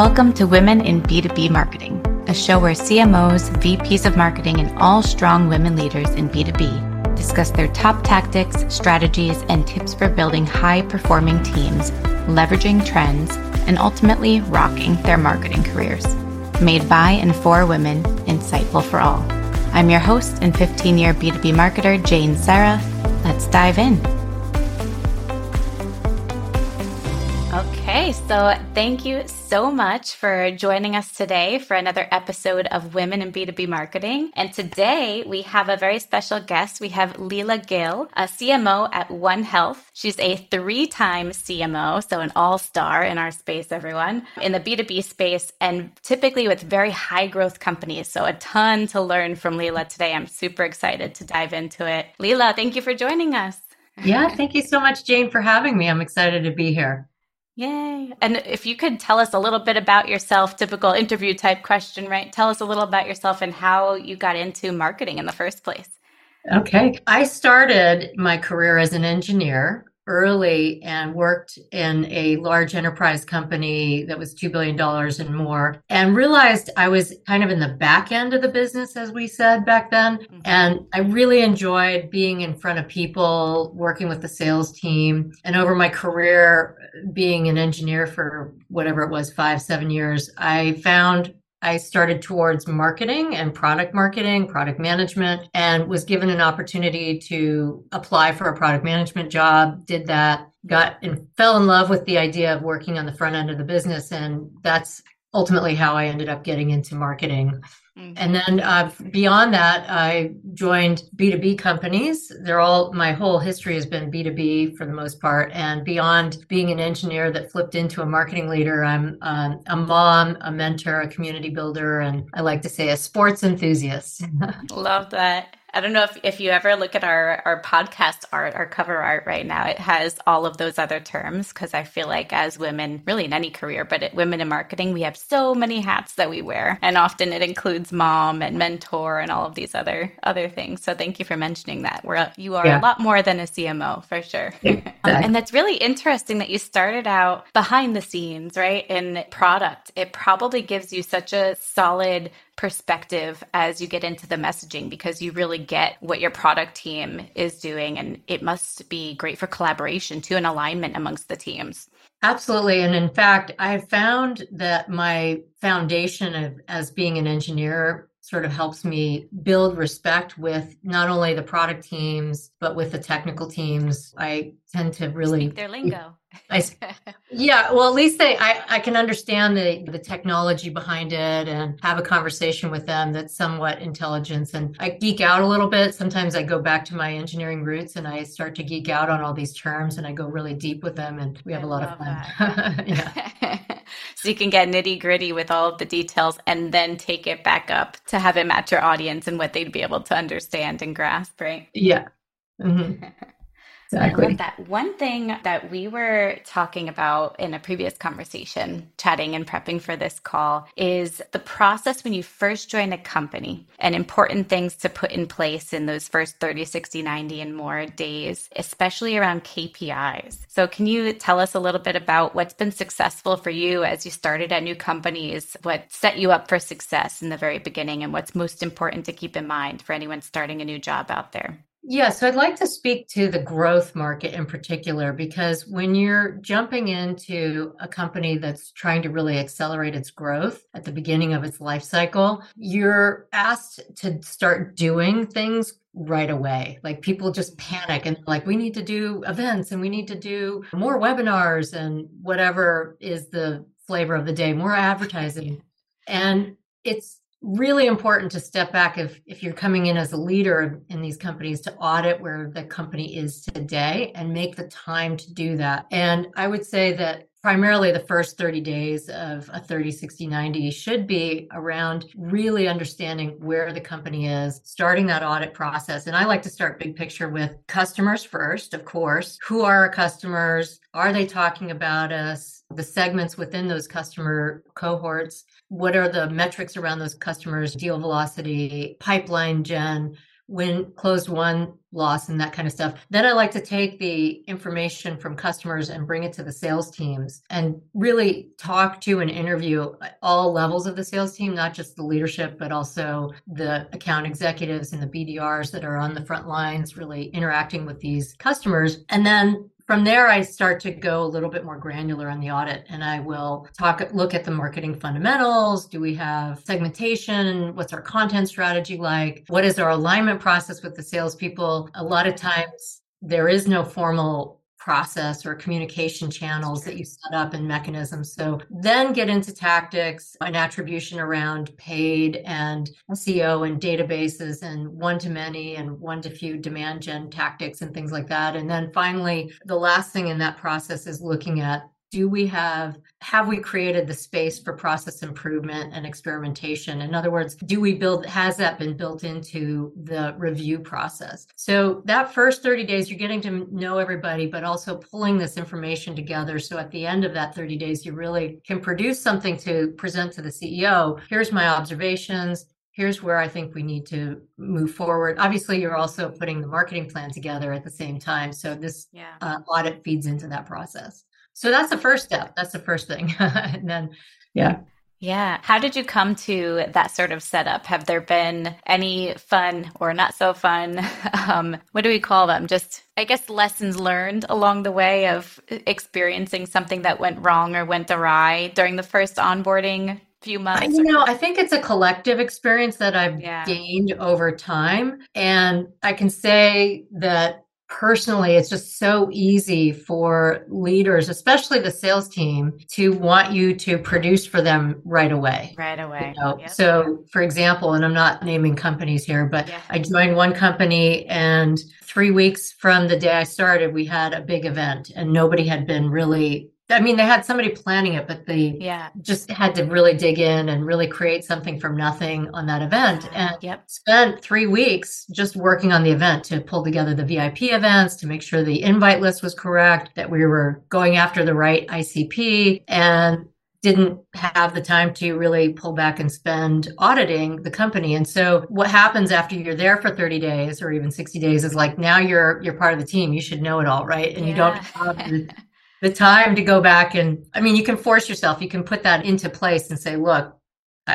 Welcome to Women in B2B Marketing, a show where CMOs, VPs of marketing, and all strong women leaders in B2B discuss their top tactics, strategies, and tips for building high performing teams, leveraging trends, and ultimately rocking their marketing careers. Made by and for women, insightful for all. I'm your host and 15 year B2B marketer, Jane Serra. Let's dive in. So thank you so much for joining us today for another episode of Women in B2B Marketing. And today we have a very special guest. We have Leela Gill, a CMO at 1health. She's a three time CMO, so an all star in our space, everyone, in the B2B space, and typically with very high growth companies. So a ton to learn from Leela today. I'm super excited to dive into it. Leela, thank you for joining us. Yeah, thank you so much, Jane, for having me. I'm excited to be here. Yay. And if you could tell us a little bit about yourself, typical interview type question, right? Tell us a little about yourself and how you got into marketing in the first place. Okay. I started my career as an engineer early and worked in a large enterprise company that was $2 billion and more and realized I was kind of in the back end of the business, as we said back then. Mm-hmm. And I really enjoyed being in front of people, working with the sales team. And over my career, being an engineer for whatever it was, five, seven years, I found I started towards marketing and product marketing, product management, and was given an opportunity to apply for a product management job. Did that, got and fell in love with the idea of working on the front end of the business. And that's ultimately how I ended up getting into marketing. Mm-hmm. And then uh, beyond that, I joined B2B companies. They're all, my whole history has been B2B for the most part. And beyond being an engineer that flipped into a marketing leader, I'm um, a mom, a mentor, a community builder, and I like to say a sports enthusiast. Love that. I don't know if, if you ever look at our, our podcast art, our cover art right now, it has all of those other terms because I feel like as women, really in any career, but at women in marketing, we have so many hats that we wear. And often it includes mom and mentor and all of these other other things. So thank you for mentioning that. We're, you are yeah. a lot more than a CMO for sure. Exactly. um, and that's really interesting that you started out behind the scenes, right? In product. It probably gives you such a solid perspective as you get into the messaging because you really get what your product team is doing. And it must be great for collaboration too and alignment amongst the teams. Absolutely. And in fact, I found that my foundation of, as being an engineer sort of helps me build respect with not only the product teams, but with the technical teams. I tend to really Speak their lingo. I, yeah, well, at least they, I, I can understand the, the technology behind it and have a conversation with them that's somewhat intelligence. And I geek out a little bit. Sometimes I go back to my engineering roots and I start to geek out on all these terms and I go really deep with them and we have I a lot of fun. yeah. so you can get nitty gritty with all of the details and then take it back up to have it match your audience and what they'd be able to understand and grasp, right? Yeah. Mm-hmm. Exactly. I love that. One thing that we were talking about in a previous conversation, chatting and prepping for this call, is the process when you first join a company and important things to put in place in those first 30, 60, 90, and more days, especially around KPIs. So, can you tell us a little bit about what's been successful for you as you started at new companies? What set you up for success in the very beginning, and what's most important to keep in mind for anyone starting a new job out there? Yeah, so I'd like to speak to the growth market in particular because when you're jumping into a company that's trying to really accelerate its growth at the beginning of its life cycle, you're asked to start doing things right away. Like people just mm-hmm. panic and like, we need to do events and we need to do more webinars and whatever is the flavor of the day, more advertising. And it's really important to step back if if you're coming in as a leader in these companies to audit where the company is today and make the time to do that. And i would say that primarily the first 30 days of a 30 60 90 should be around really understanding where the company is starting that audit process. And i like to start big picture with customers first of course. Who are our customers? Are they talking about us? The segments within those customer cohorts what are the metrics around those customers deal velocity pipeline gen win, closed one, loss, and that kind of stuff. Then I like to take the information from customers and bring it to the sales teams and really talk to and interview all levels of the sales team, not just the leadership, but also the account executives and the BDRs that are on the front lines, really interacting with these customers. And then from there, I start to go a little bit more granular on the audit and I will talk, look at the marketing fundamentals. Do we have segmentation? What's our content strategy like? What is our alignment process with the salespeople? A lot of times there is no formal process or communication channels that you set up and mechanisms. So then get into tactics and attribution around paid and SEO and databases and one to many and one to few demand gen tactics and things like that. And then finally, the last thing in that process is looking at do we have have we created the space for process improvement and experimentation in other words do we build has that been built into the review process so that first 30 days you're getting to know everybody but also pulling this information together so at the end of that 30 days you really can produce something to present to the ceo here's my observations here's where I think we need to move forward. Obviously, you're also putting the marketing plan together at the same time. So this yeah. uh, audit feeds into that process. So that's the first step. That's the first thing. and then, yeah. Yeah. How did you come to that sort of setup? Have there been any fun or not so fun? Um, what do we call them? Just, I guess, lessons learned along the way of experiencing something that went wrong or went awry during the first onboarding few months? You know, I think it's a collective experience that I've yeah. gained over time. And I can say that personally, it's just so easy for leaders, especially the sales team, to want you to produce for them right away. Right away. You know? yep. So, for example, and I'm not naming companies here, but yeah. I joined one company and three weeks from the day I started, we had a big event and nobody had been really I mean, they had somebody planning it, but they yeah. just had to really dig in and really create something from nothing on that event. And yep. spent three weeks just working on the event to pull together the VIP events, to make sure the invite list was correct, that we were going after the right ICP, and didn't have the time to really pull back and spend auditing the company. And so what happens after you're there for 30 days or even 60 days is like now you're you're part of the team. You should know it all, right? And yeah. you don't have the time to go back and I mean, you can force yourself, you can put that into place and say, look,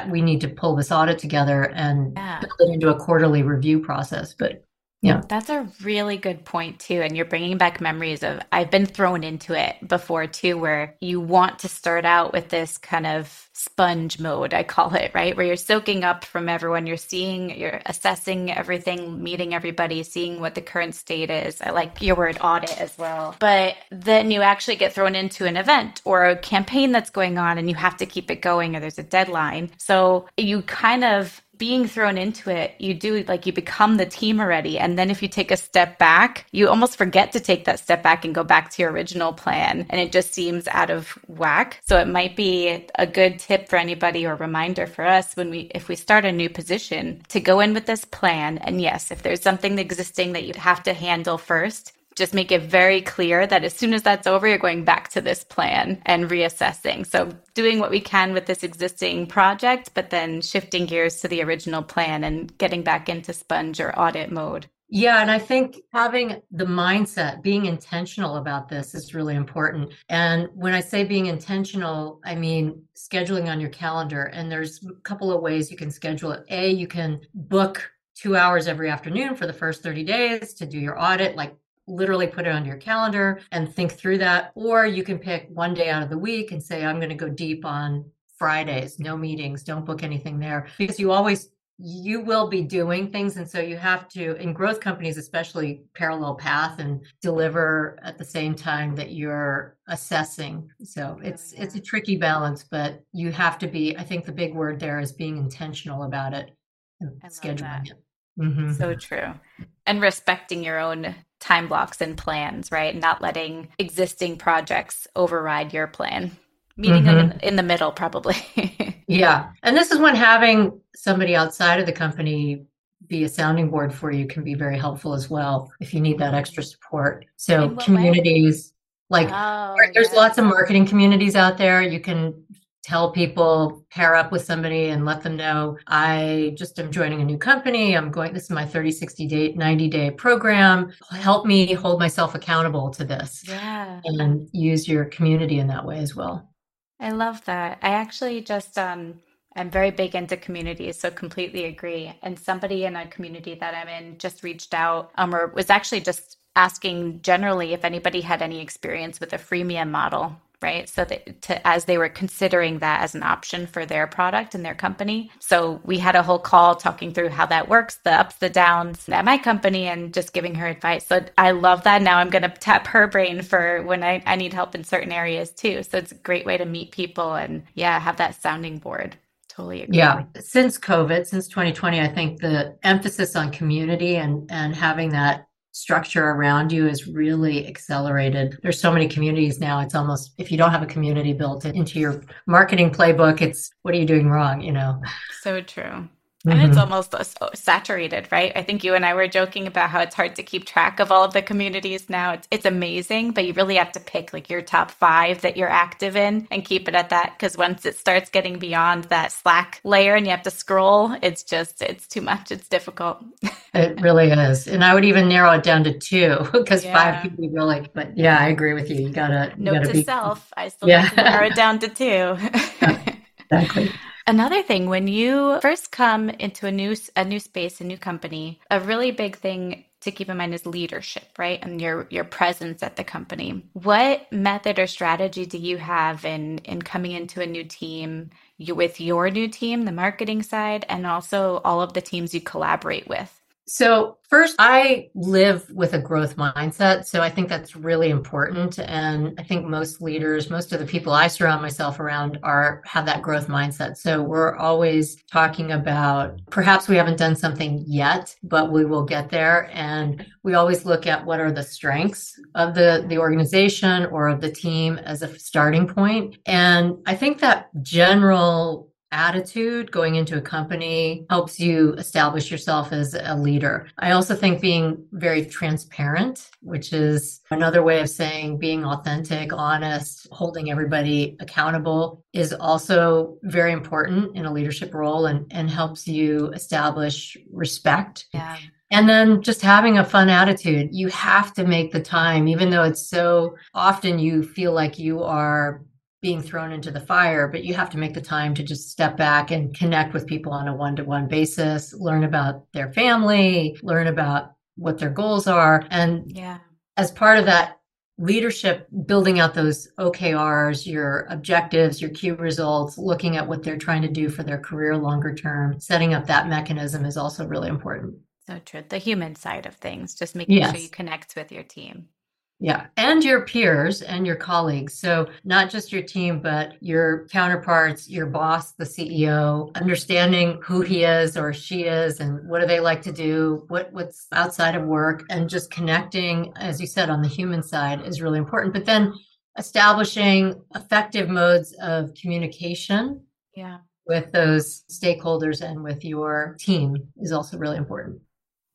we need to pull this audit together and yeah. build it into a quarterly review process. But yeah. That's a really good point, too. And you're bringing back memories of I've been thrown into it before, too, where you want to start out with this kind of sponge mode, I call it, right? Where you're soaking up from everyone, you're seeing, you're assessing everything, meeting everybody, seeing what the current state is. I like your word audit as well. But then you actually get thrown into an event or a campaign that's going on and you have to keep it going or there's a deadline. So you kind of being thrown into it, you do like you become the team already. And then if you take a step back, you almost forget to take that step back and go back to your original plan. And it just seems out of whack. So it might be a good tip for anybody or reminder for us when we, if we start a new position, to go in with this plan. And yes, if there's something existing that you have to handle first, just make it very clear that as soon as that's over, you're going back to this plan and reassessing. So, doing what we can with this existing project, but then shifting gears to the original plan and getting back into sponge or audit mode. Yeah, and I think having the mindset, being intentional about this is really important. And when I say being intentional, I mean scheduling on your calendar. And there's a couple of ways you can schedule it. A, you can book two hours every afternoon for the first 30 days to do your audit, like literally put it on your calendar and think through that. Or you can pick one day out of the week and say, I'm going to go deep on Fridays, no meetings, don't book anything there because you always you will be doing things and so you have to in growth companies especially parallel path and deliver at the same time that you're assessing so it's oh, yeah. it's a tricky balance but you have to be i think the big word there is being intentional about it and scheduling it mm-hmm. so true and respecting your own time blocks and plans, right? Not letting existing projects override your plan. Meeting mm-hmm. them in, in the middle, probably. yeah. And this is when having somebody outside of the company be a sounding board for you can be very helpful as well if you need that extra support. So, communities way? like oh, there's lots of marketing communities out there. You can tell people, pair up with somebody and let them know I just am joining a new company. I'm going, this is my 30, 60 day, 90 day program. Help me hold myself accountable to this. Yeah. And use your community in that way as well. I love that. I actually just, um, I'm very big into communities, so completely agree. And somebody in a community that I'm in just reached out um, or was actually just asking generally if anybody had any experience with a freemium model right? So that to, as they were considering that as an option for their product and their company. So we had a whole call talking through how that works the ups the downs at my company and just giving her advice. So i love that. Now i'm going to tap her brain for when I, I need help in certain areas too. So it's a great way to meet people and yeah have that sounding board. Totally agree. Yeah. Since COVID, since 2020, I think the emphasis on community and and having that structure around you is really accelerated. There's so many communities now. It's almost if you don't have a community built into your marketing playbook, it's what are you doing wrong, you know? So true. And mm-hmm. it's almost saturated, right? I think you and I were joking about how it's hard to keep track of all of the communities now. It's, it's amazing, but you really have to pick like your top five that you're active in and keep it at that. Because once it starts getting beyond that Slack layer and you have to scroll, it's just, it's too much. It's difficult. it really is. And I would even narrow it down to two because yeah. five can be really, but yeah, I agree with you. You gotta, you Note gotta to be, self. I still yeah. narrow it down to two. exactly. Another thing, when you first come into a new a new space, a new company, a really big thing to keep in mind is leadership, right? And your your presence at the company. What method or strategy do you have in in coming into a new team you, with your new team, the marketing side, and also all of the teams you collaborate with? So, first, I live with a growth mindset. So, I think that's really important. And I think most leaders, most of the people I surround myself around are have that growth mindset. So, we're always talking about perhaps we haven't done something yet, but we will get there. And we always look at what are the strengths of the, the organization or of the team as a starting point. And I think that general attitude going into a company helps you establish yourself as a leader. I also think being very transparent, which is another way of saying being authentic, honest, holding everybody accountable is also very important in a leadership role and, and helps you establish respect. Yeah. And then just having a fun attitude. You have to make the time, even though it's so often you feel like you are being thrown into the fire, but you have to make the time to just step back and connect with people on a one to one basis, learn about their family, learn about what their goals are. And yeah. as part of that leadership, building out those OKRs, your objectives, your key results, looking at what they're trying to do for their career longer term, setting up that mechanism is also really important. So true. The human side of things, just making yes. sure you connect with your team. Yeah. And your peers and your colleagues. So, not just your team, but your counterparts, your boss, the CEO, understanding who he is or she is and what do they like to do, what, what's outside of work, and just connecting, as you said, on the human side is really important. But then establishing effective modes of communication. Yeah. With those stakeholders and with your team is also really important.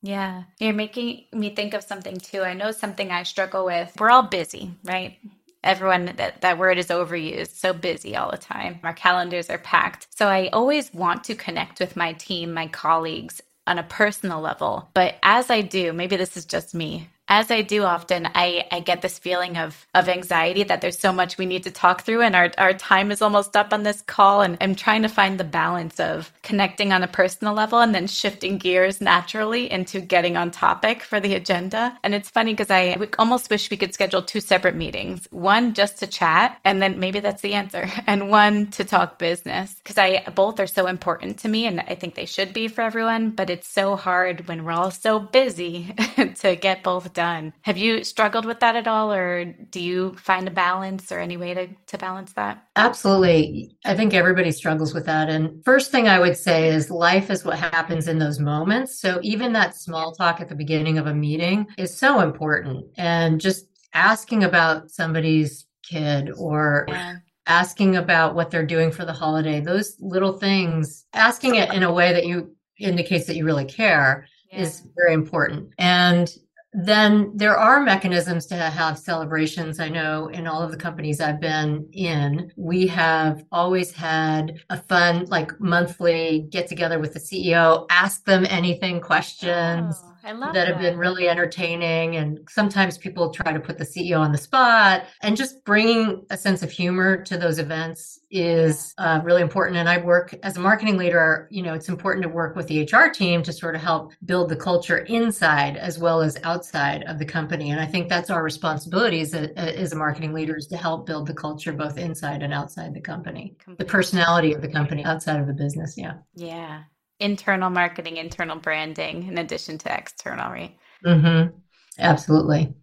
Yeah. You're making me think of something too. I know something I struggle with. We're all busy, right? Everyone, that, that word is overused. So busy all the time. Our calendars are packed. So I always want to connect with my team, my colleagues on a personal level. But as I do, maybe this is just me, as I do often, I, I get this feeling of, of anxiety that there's so much we need to talk through and our, our time is almost up on this call. And I'm trying to find the balance of connecting on a personal level and then shifting gears naturally into getting on topic for the agenda. And it's funny because I almost wish we could schedule two separate meetings one just to chat, and then maybe that's the answer, and one to talk business because I both are so important to me and I think they should be for everyone. But it's so hard when we're all so busy to get both done. Have you struggled with that at all, or do you find a balance or any way to, to balance that? Absolutely. I think everybody struggles with that. And first thing I would say is life is what happens in those moments. So even that small talk at the beginning of a meeting is so important. And just asking about somebody's kid or yeah asking about what they're doing for the holiday, those little things, asking it in a way that you indicates that you really care yeah. is very important. And then there are mechanisms to have celebrations. I know in all of the companies I've been in, we have always had a fun, like monthly get together with the CEO, ask them anything questions. Oh, I love that have been really entertaining. And sometimes people try to put the CEO on the spot and just bringing a sense of humor to those events is uh, really important. And I work as a marketing leader, you know, it's important to work with the HR team to sort of help build the culture inside as well as outside of the company. And I think that's our responsibility as a, as a marketing leader is to help build the culture both inside and outside the company, Completely. the personality of the company outside of the business. Yeah. Yeah. Internal marketing, internal branding, in addition to external, right? Mm-hmm. Absolutely.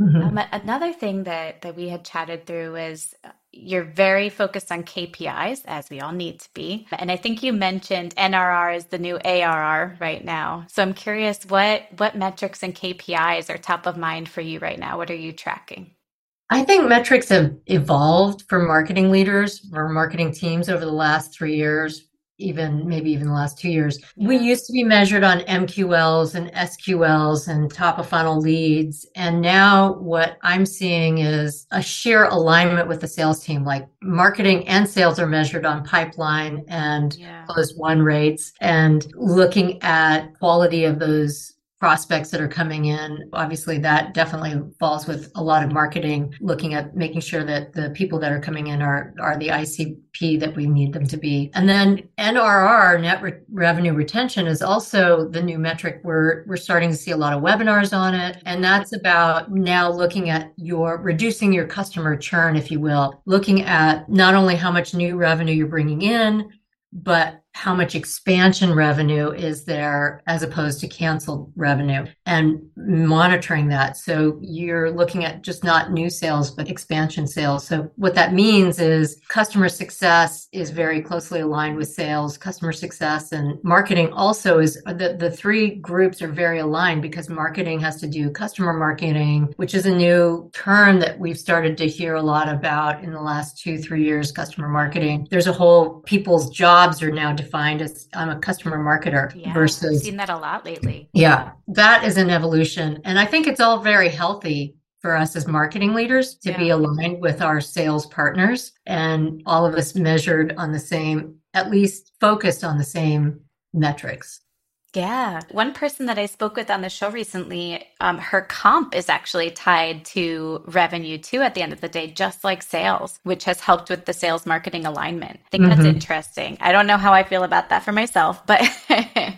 Mm-hmm. Um, another thing that that we had chatted through is uh, you're very focused on KPIs, as we all need to be. And I think you mentioned NRR is the new ARR right now. So I'm curious, what what metrics and KPIs are top of mind for you right now? What are you tracking? I think metrics have evolved for marketing leaders, for marketing teams over the last three years even maybe even the last two years. We used to be measured on MQLs and SQLs and top of funnel leads. And now what I'm seeing is a sheer alignment with the sales team. Like marketing and sales are measured on pipeline and yeah. closed won rates and looking at quality of those prospects that are coming in. Obviously, that definitely falls with a lot of marketing, looking at making sure that the people that are coming in are, are the ICP that we need them to be. And then NRR, net re- revenue retention, is also the new metric. We're, we're starting to see a lot of webinars on it. And that's about now looking at your reducing your customer churn, if you will, looking at not only how much new revenue you're bringing in, but how much expansion revenue is there as opposed to canceled revenue and monitoring that. So you're looking at just not new sales, but expansion sales. So what that means is customer success is very closely aligned with sales, customer success and marketing also is the, the three groups are very aligned because marketing has to do customer marketing, which is a new term that we've started to hear a lot about in the last two, three years, customer marketing. There's a whole people's jobs are now defined as I'm a customer marketer yeah, versus I've seen that a lot lately. Yeah, that is an evolution. And I think it's all very healthy for us as marketing leaders to yeah. be aligned with our sales partners and all of us measured on the same, at least focused on the same metrics. Yeah. One person that I spoke with on the show recently, um, her comp is actually tied to revenue too at the end of the day, just like sales, which has helped with the sales marketing alignment. I think mm-hmm. that's interesting. I don't know how I feel about that for myself, but.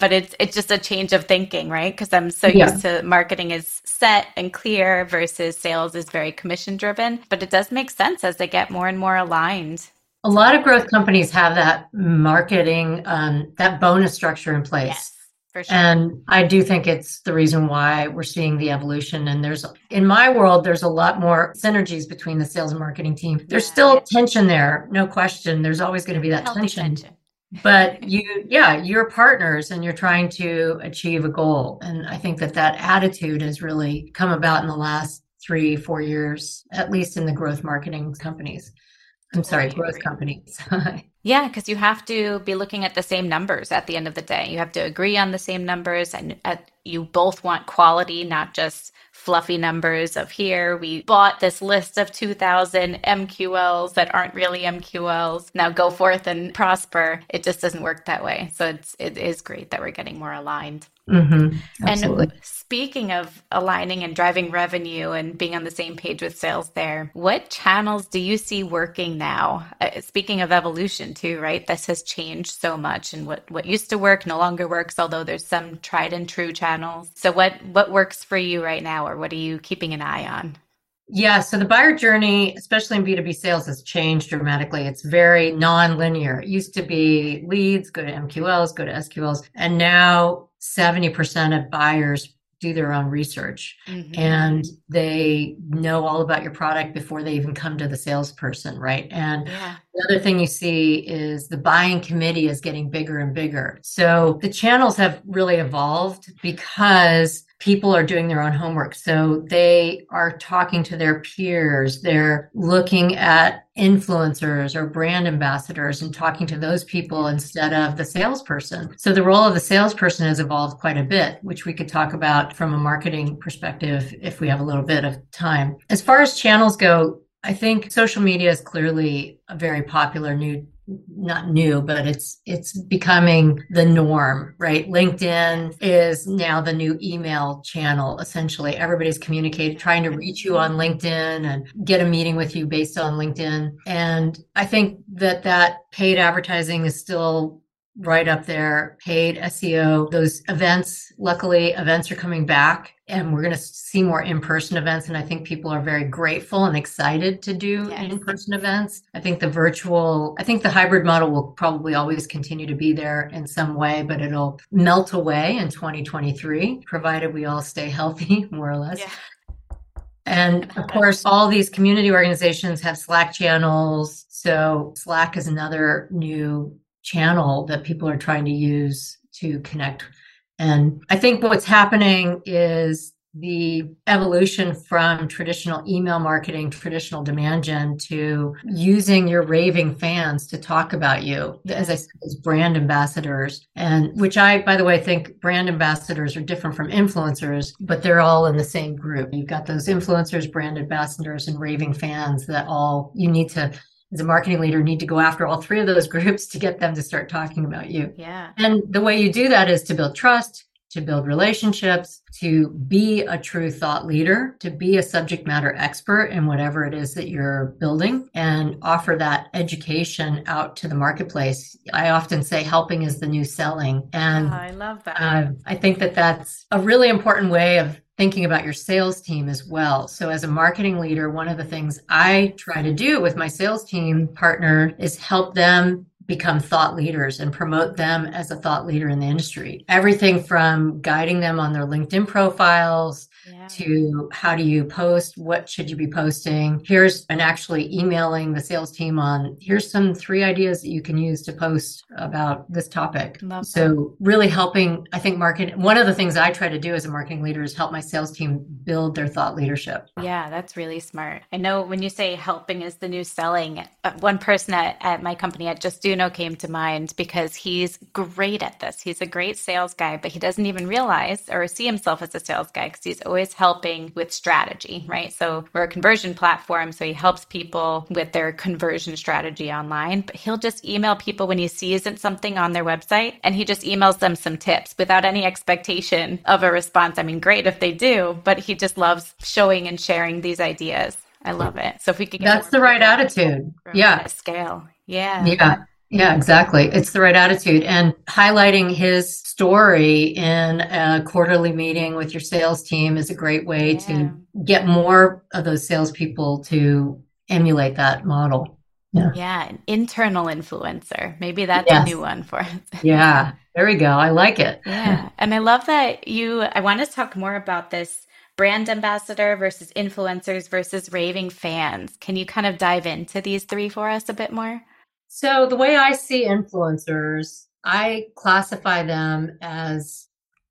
but it's it's just a change of thinking, right? Because I'm so yeah. used to marketing is set and clear versus sales is very commission driven. But it does make sense as they get more and more aligned. A lot of growth companies have that marketing, um, that bonus structure in place. Yes. Sure. And I do think it's the reason why we're seeing the evolution. And there's, in my world, there's a lot more synergies between the sales and marketing team. There's yeah. still tension there, no question. There's always going to be that tension. tension. but you, yeah, you're partners and you're trying to achieve a goal. And I think that that attitude has really come about in the last three, four years, at least in the growth marketing companies. I'm sorry, growth companies. yeah, because you have to be looking at the same numbers at the end of the day. You have to agree on the same numbers, and uh, you both want quality, not just fluffy numbers of here. We bought this list of 2,000 MQLs that aren't really MQLs. Now go forth and prosper. It just doesn't work that way. So it's it is great that we're getting more aligned. Mm-hmm. And speaking of aligning and driving revenue and being on the same page with sales there, what channels do you see working now? Uh, speaking of evolution too, right? This has changed so much and what, what used to work no longer works, although there's some tried and true channels. So what, what works for you right now or what are you keeping an eye on? Yeah, so the buyer journey, especially in B2B sales, has changed dramatically. It's very non-linear. It used to be leads, go to MQLs, go to SQLs, and now 70% of buyers do their own research mm-hmm. and they know all about your product before they even come to the salesperson, right? And yeah. the other thing you see is the buying committee is getting bigger and bigger. So the channels have really evolved because people are doing their own homework. So they are talking to their peers. They're looking at influencers or brand ambassadors and talking to those people instead of the salesperson. So the role of the salesperson has evolved quite a bit, which we could talk about from a marketing perspective if we have a little bit of time. As far as channels go, I think social media is clearly a very popular new not new but it's it's becoming the norm right? Linkedin is now the new email channel essentially. Everybody's communicating trying to reach you on linkedin and get a meeting with you based on linkedin. And i think that that paid advertising is still right up there paid seo those events luckily events are coming back and we're going to see more in-person events and i think people are very grateful and excited to do yes. in-person events i think the virtual i think the hybrid model will probably always continue to be there in some way but it'll melt away in 2023 provided we all stay healthy more or less yeah. And of course, all these community organizations have Slack channels. So Slack is another new channel that people are trying to use to connect and I think what's happening is the evolution from traditional email marketing, traditional demand gen to using your raving fans to talk about you, as I said, as brand ambassadors. And which I, by the way, think brand ambassadors are different from influencers, but they're all in the same group. You've got those influencers, brand ambassadors, and raving fans that all you need to as a marketing leader need to go after all three of those groups to get them to start talking about you. Yeah. And the way you do that is to build trust, to build relationships, to be a true thought leader, to be a subject matter expert in whatever it is that you're building and offer that education out to the marketplace. I often say helping is the new selling. And oh, I love that. Uh, I think that that's a really important way of thinking about your sales team as well. So, as a marketing leader, one of the things I try to do with my sales team partner is help them become thought leaders and promote them as a thought leader in the industry. Everything from guiding them on their LinkedIn profiles yeah. to how do you post, what should you be posting. Here's and actually emailing the sales team on here's some three ideas that you can use to post about this topic. Love so that. really helping, I think marketing one of the things I try to do as a marketing leader is help my sales team build their thought leadership. Yeah, that's really smart. I know when you say helping is the new selling, uh, one person at, at my company at Just Justuno came to mind because he's great at this. He's a great sales guy, but he doesn't even realize or see himself as a sales guy because he's always always helping with strategy, right? So we're a conversion platform. So he helps people with their conversion strategy online, but he'll just email people when he sees something on their website and he just emails them some tips without any expectation of a response. I mean, great if they do, but he just loves showing and sharing these ideas. I love it. So if we could That's the right attitude. Yeah. Scale. Yeah. Yeah. Yeah, exactly. It's the right attitude. And highlighting his story in a quarterly meeting with your sales team is a great way yeah. to get more of those salespeople to emulate that model. Yeah. yeah, an internal influencer. Maybe that's yes. a new one for us. yeah, there we go. I like it. Yeah. And I love that you, I want to talk more about this brand ambassador versus influencers versus raving fans. Can you kind of dive into these three for us a bit more? So, the way I see influencers, I classify them as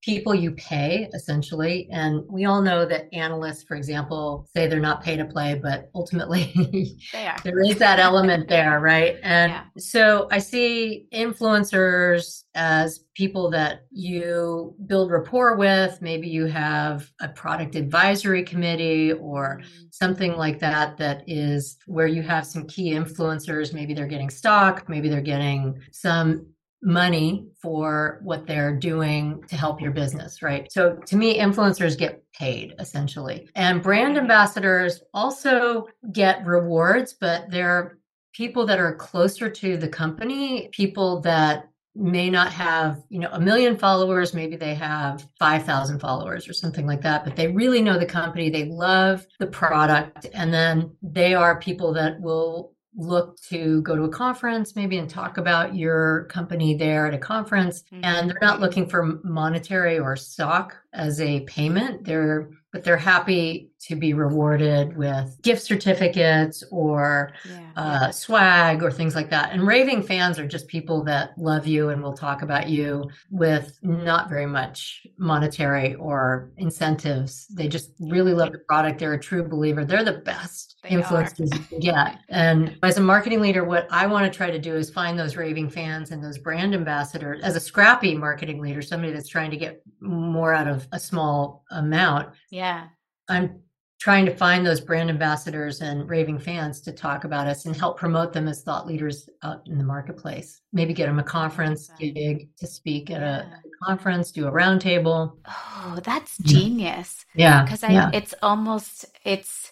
people you pay essentially. And we all know that analysts, for example, say they're not pay to play, but ultimately there is that element there, right? And yeah. so I see influencers as people that you build rapport with. Maybe you have a product advisory committee or mm-hmm. something like that, that is where you have some key influencers. Maybe they're getting stock, maybe they're getting some money for what they're doing to help your business, right? So to me, influencers get paid essentially. And brand ambassadors also get rewards, but they're people that are closer to the company, people that may not have you know a million followers maybe they have 5000 followers or something like that but they really know the company they love the product and then they are people that will look to go to a conference maybe and talk about your company there at a conference mm-hmm. and they're not looking for monetary or stock as a payment they're but they're happy to be rewarded with gift certificates or yeah. uh, swag or things like that. And raving fans are just people that love you and will talk about you with not very much monetary or incentives. They just really love the product. They're a true believer. They're the best they influencers you can get. And as a marketing leader, what I want to try to do is find those raving fans and those brand ambassadors. As a scrappy marketing leader, somebody that's trying to get more out of a small amount. Yeah. I'm trying to find those brand ambassadors and raving fans to talk about us and help promote them as thought leaders out in the marketplace. Maybe get them a conference gig to speak at a, conference, do a roundtable. Oh, that's genius. Yeah. Because I yeah. it's almost it's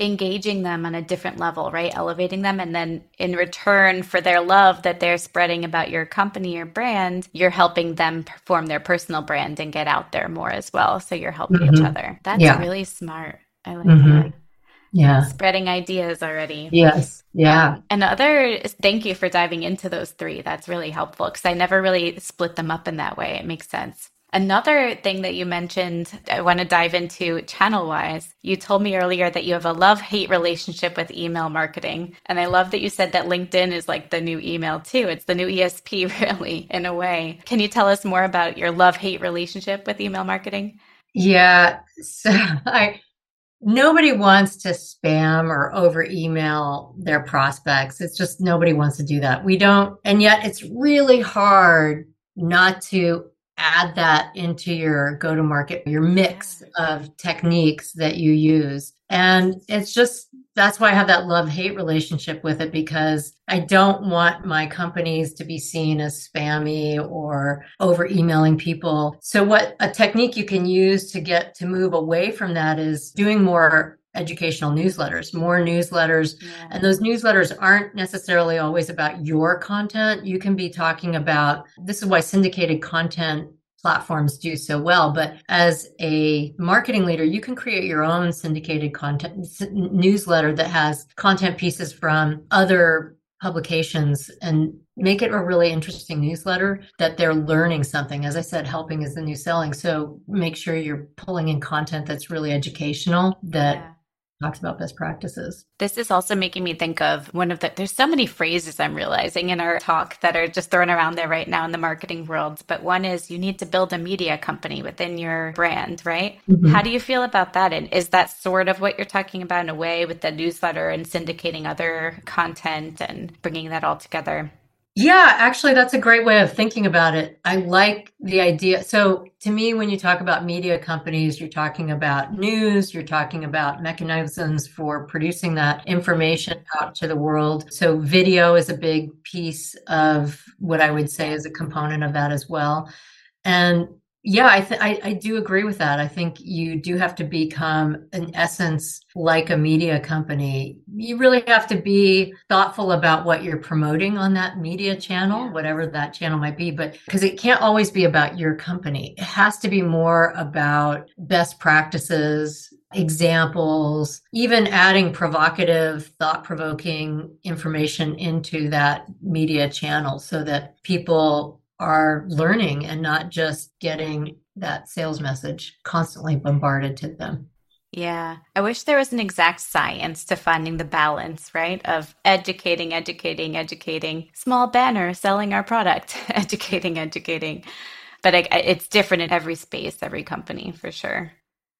engaging them on a different level, right? Elevating them. And then in return for their love that they're spreading about your company or brand, you're helping them perform their personal brand and get out there more as well. So you're helping mm-hmm. each other. That's yeah. really smart. I like mm-hmm. that. Yeah. Spreading ideas already. Yes. Yeah. Another thank you for diving into those three. That's really helpful because I never really split them up in that way. It makes sense. Another thing that you mentioned, I want to dive into channel wise. You told me earlier that you have a love hate relationship with email marketing. And I love that you said that LinkedIn is like the new email too. It's the new ESP, really, in a way. Can you tell us more about your love hate relationship with email marketing? Yeah. So I, nobody wants to spam or over email their prospects. It's just nobody wants to do that. We don't, and yet it's really hard not to add that into your go to market, your mix of techniques that you use. And it's just, that's why I have that love hate relationship with it because I don't want my companies to be seen as spammy or over emailing people. So, what a technique you can use to get to move away from that is doing more educational newsletters, more newsletters. Yeah. And those newsletters aren't necessarily always about your content. You can be talking about this is why syndicated content platforms do so well. But as a marketing leader, you can create your own syndicated content newsletter that has content pieces from other publications and make it a really interesting newsletter that they're learning something. As I said, helping is the new selling. So make sure you're pulling in content that's really educational that yeah talks about best practices. This is also making me think of one of the, there's so many phrases I'm realizing in our talk that are just thrown around there right now in the marketing world. But one is you need to build a media company within your brand, right? Mm-hmm. How do you feel about that? And is that sort of what you're talking about in a way with the newsletter and syndicating other content and bringing that all together? Yeah, actually, that's a great way of thinking about it. I like the idea. So, to me, when you talk about media companies, you're talking about news, you're talking about mechanisms for producing that information out to the world. So, video is a big piece of what I would say is a component of that as well. And yeah, I, th- I, I do agree with that. I think you do have to become, in essence, like a media company. You really have to be thoughtful about what you're promoting on that media channel, whatever that channel might be. But because it can't always be about your company, it has to be more about best practices, examples, even adding provocative, thought provoking information into that media channel so that people are learning and not just getting that sales message constantly bombarded to them. Yeah. I wish there was an exact science to finding the balance, right? Of educating, educating, educating, small banner selling our product, educating, educating. But I, it's different in every space, every company for sure.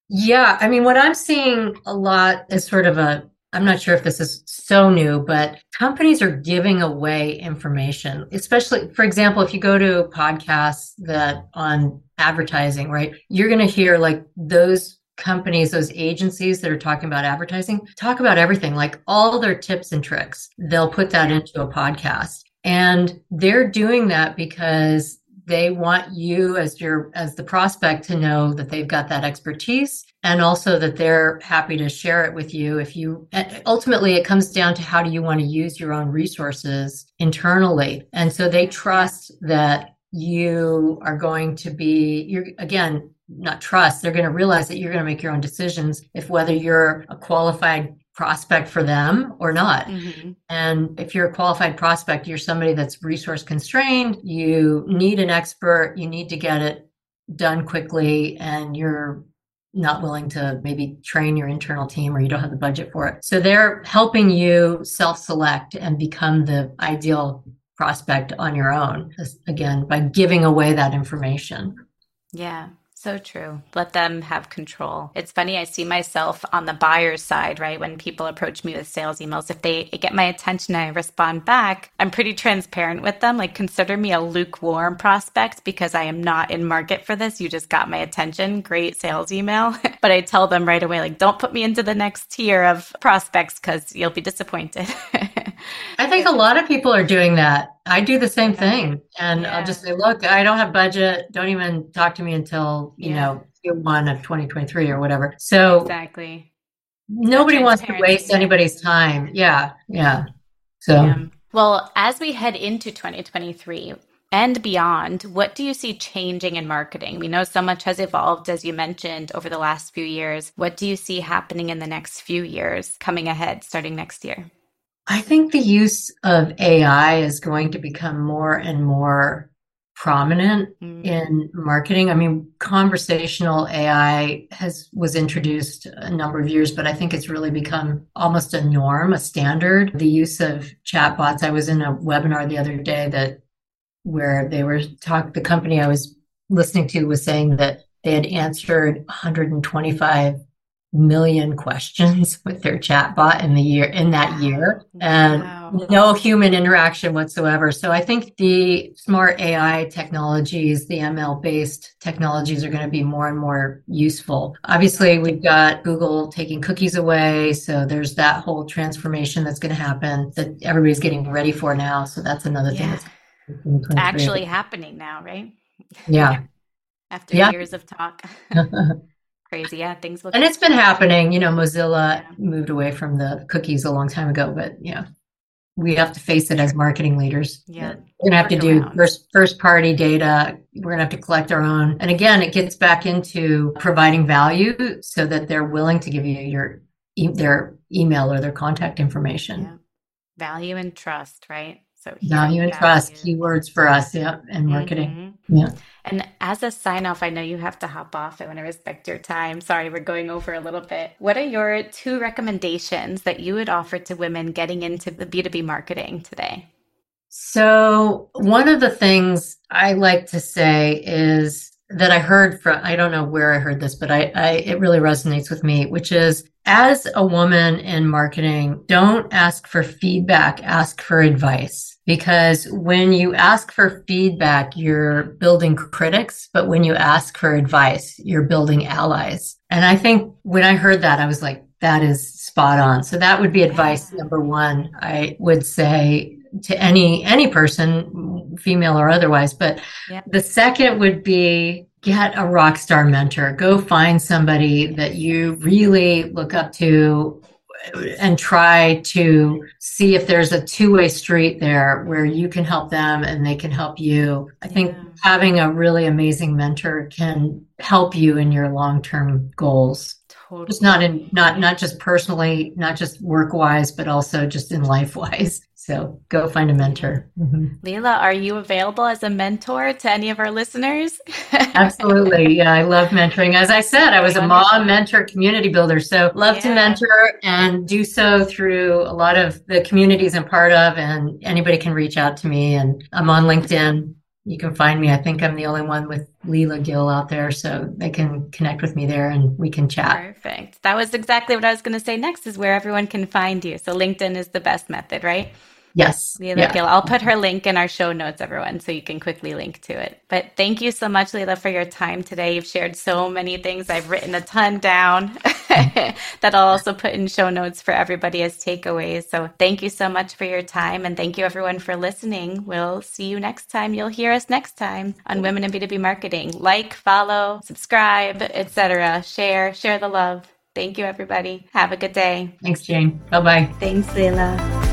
Yeah. I mean, what I'm seeing a lot is sort of a I'm not sure if this is so new, but companies are giving away information, especially, for example, if you go to podcasts that on advertising, right? You're going to hear like those companies, those agencies that are talking about advertising, talk about everything, like all their tips and tricks. They'll put that into a podcast. And they're doing that because they want you as your as the prospect to know that they've got that expertise and also that they're happy to share it with you if you ultimately it comes down to how do you want to use your own resources internally. And so they trust that you are going to be you're again not trust they're going to realize that you're going to make your own decisions if whether you're a qualified prospect for them or not. Mm-hmm. And if you're a qualified prospect, you're somebody that's resource constrained, you need an expert, you need to get it done quickly, and you're not willing to maybe train your internal team or you don't have the budget for it. So they're helping you self select and become the ideal prospect on your own, again, by giving away that information. Yeah. So true. Let them have control. It's funny, I see myself on the buyer's side, right? When people approach me with sales emails, if they get my attention I respond back, I'm pretty transparent with them. Like, consider me a lukewarm prospect because I am not in market for this. You just got my attention. Great sales email. but I tell them right away, like, don't put me into the next tier of prospects because you'll be disappointed. I think a lot of people are doing that. I do the same thing. And yeah. I'll just say, look, I don't have budget. Don't even talk to me until, you know, Q1 of 2023 or whatever. So exactly. Nobody wants to waste anybody's time. Yeah. Yeah. So well, as we head into 2023, and beyond, what do you see changing in marketing? We know so much has evolved, as you mentioned, over the last few years. What do you see happening in the next few years coming ahead, starting next year? I think the use of AI is going to become more and more prominent mm. in marketing. I mean, conversational AI has was introduced a number of years, but I think it's really become almost a norm, a standard. The use of chatbots. I was in a webinar the other day that where they were talk the company I was listening to was saying that they had answered 125 million questions with their chatbot in the year in that year. And wow. no human interaction whatsoever. So i think the smart ai technologies the ml based technologies are going to be more and more useful. Obviously we've got google taking cookies away so there's that whole transformation that's going to happen that everybody's getting ready for now. So that's another yeah. thing that's actually happening now right? Yeah. After yeah. years of talk crazy. Yeah, things look. And it's been happening. You know, Mozilla moved away from the cookies a long time ago, but yeah, we have to face it as marketing leaders. Yeah, we're gonna have to do around. first first party data. We're gonna have to collect our own. And again, it gets back into providing value so that they're willing to give you your their email or their contact information. Yeah. Value and trust, right? So value and trust, keywords for us, yeah, and marketing. Mm-hmm. Yeah. And as a sign off, I know you have to hop off. I want to respect your time. Sorry, we're going over a little bit. What are your two recommendations that you would offer to women getting into the B2B marketing today? So, one of the things I like to say is that I heard from, I don't know where I heard this, but I, I, it really resonates with me, which is as a woman in marketing, don't ask for feedback, ask for advice. Because when you ask for feedback, you're building critics, but when you ask for advice, you're building allies. And I think when I heard that, I was like, that is spot on. So that would be advice number one. I would say to any any person female or otherwise but yeah. the second would be get a rock star mentor go find somebody that you really look up to and try to see if there's a two-way street there where you can help them and they can help you i think yeah. having a really amazing mentor can help you in your long-term goals totally. just not in not not just personally not just work wise but also just in life wise so go find a mentor. Mm-hmm. Leela, are you available as a mentor to any of our listeners? Absolutely. Yeah, I love mentoring. As I said, I was a mom mentor community builder. So love yeah. to mentor and do so through a lot of the communities I'm part of. And anybody can reach out to me. And I'm on LinkedIn. You can find me. I think I'm the only one with Leela Gill out there. So they can connect with me there and we can chat. Perfect. That was exactly what I was going to say next is where everyone can find you. So LinkedIn is the best method, right? Yes. Leela yeah. Gill. I'll put her link in our show notes, everyone, so you can quickly link to it. But thank you so much, Leela, for your time today. You've shared so many things. I've written a ton down that I'll also put in show notes for everybody as takeaways. So thank you so much for your time. And thank you, everyone, for listening. We'll see you next time. You'll hear us next time on Women in B2B Marketing. Like, follow, subscribe, etc. Share, share the love. Thank you, everybody. Have a good day. Thanks, Jane. Bye bye. Thanks, Leela.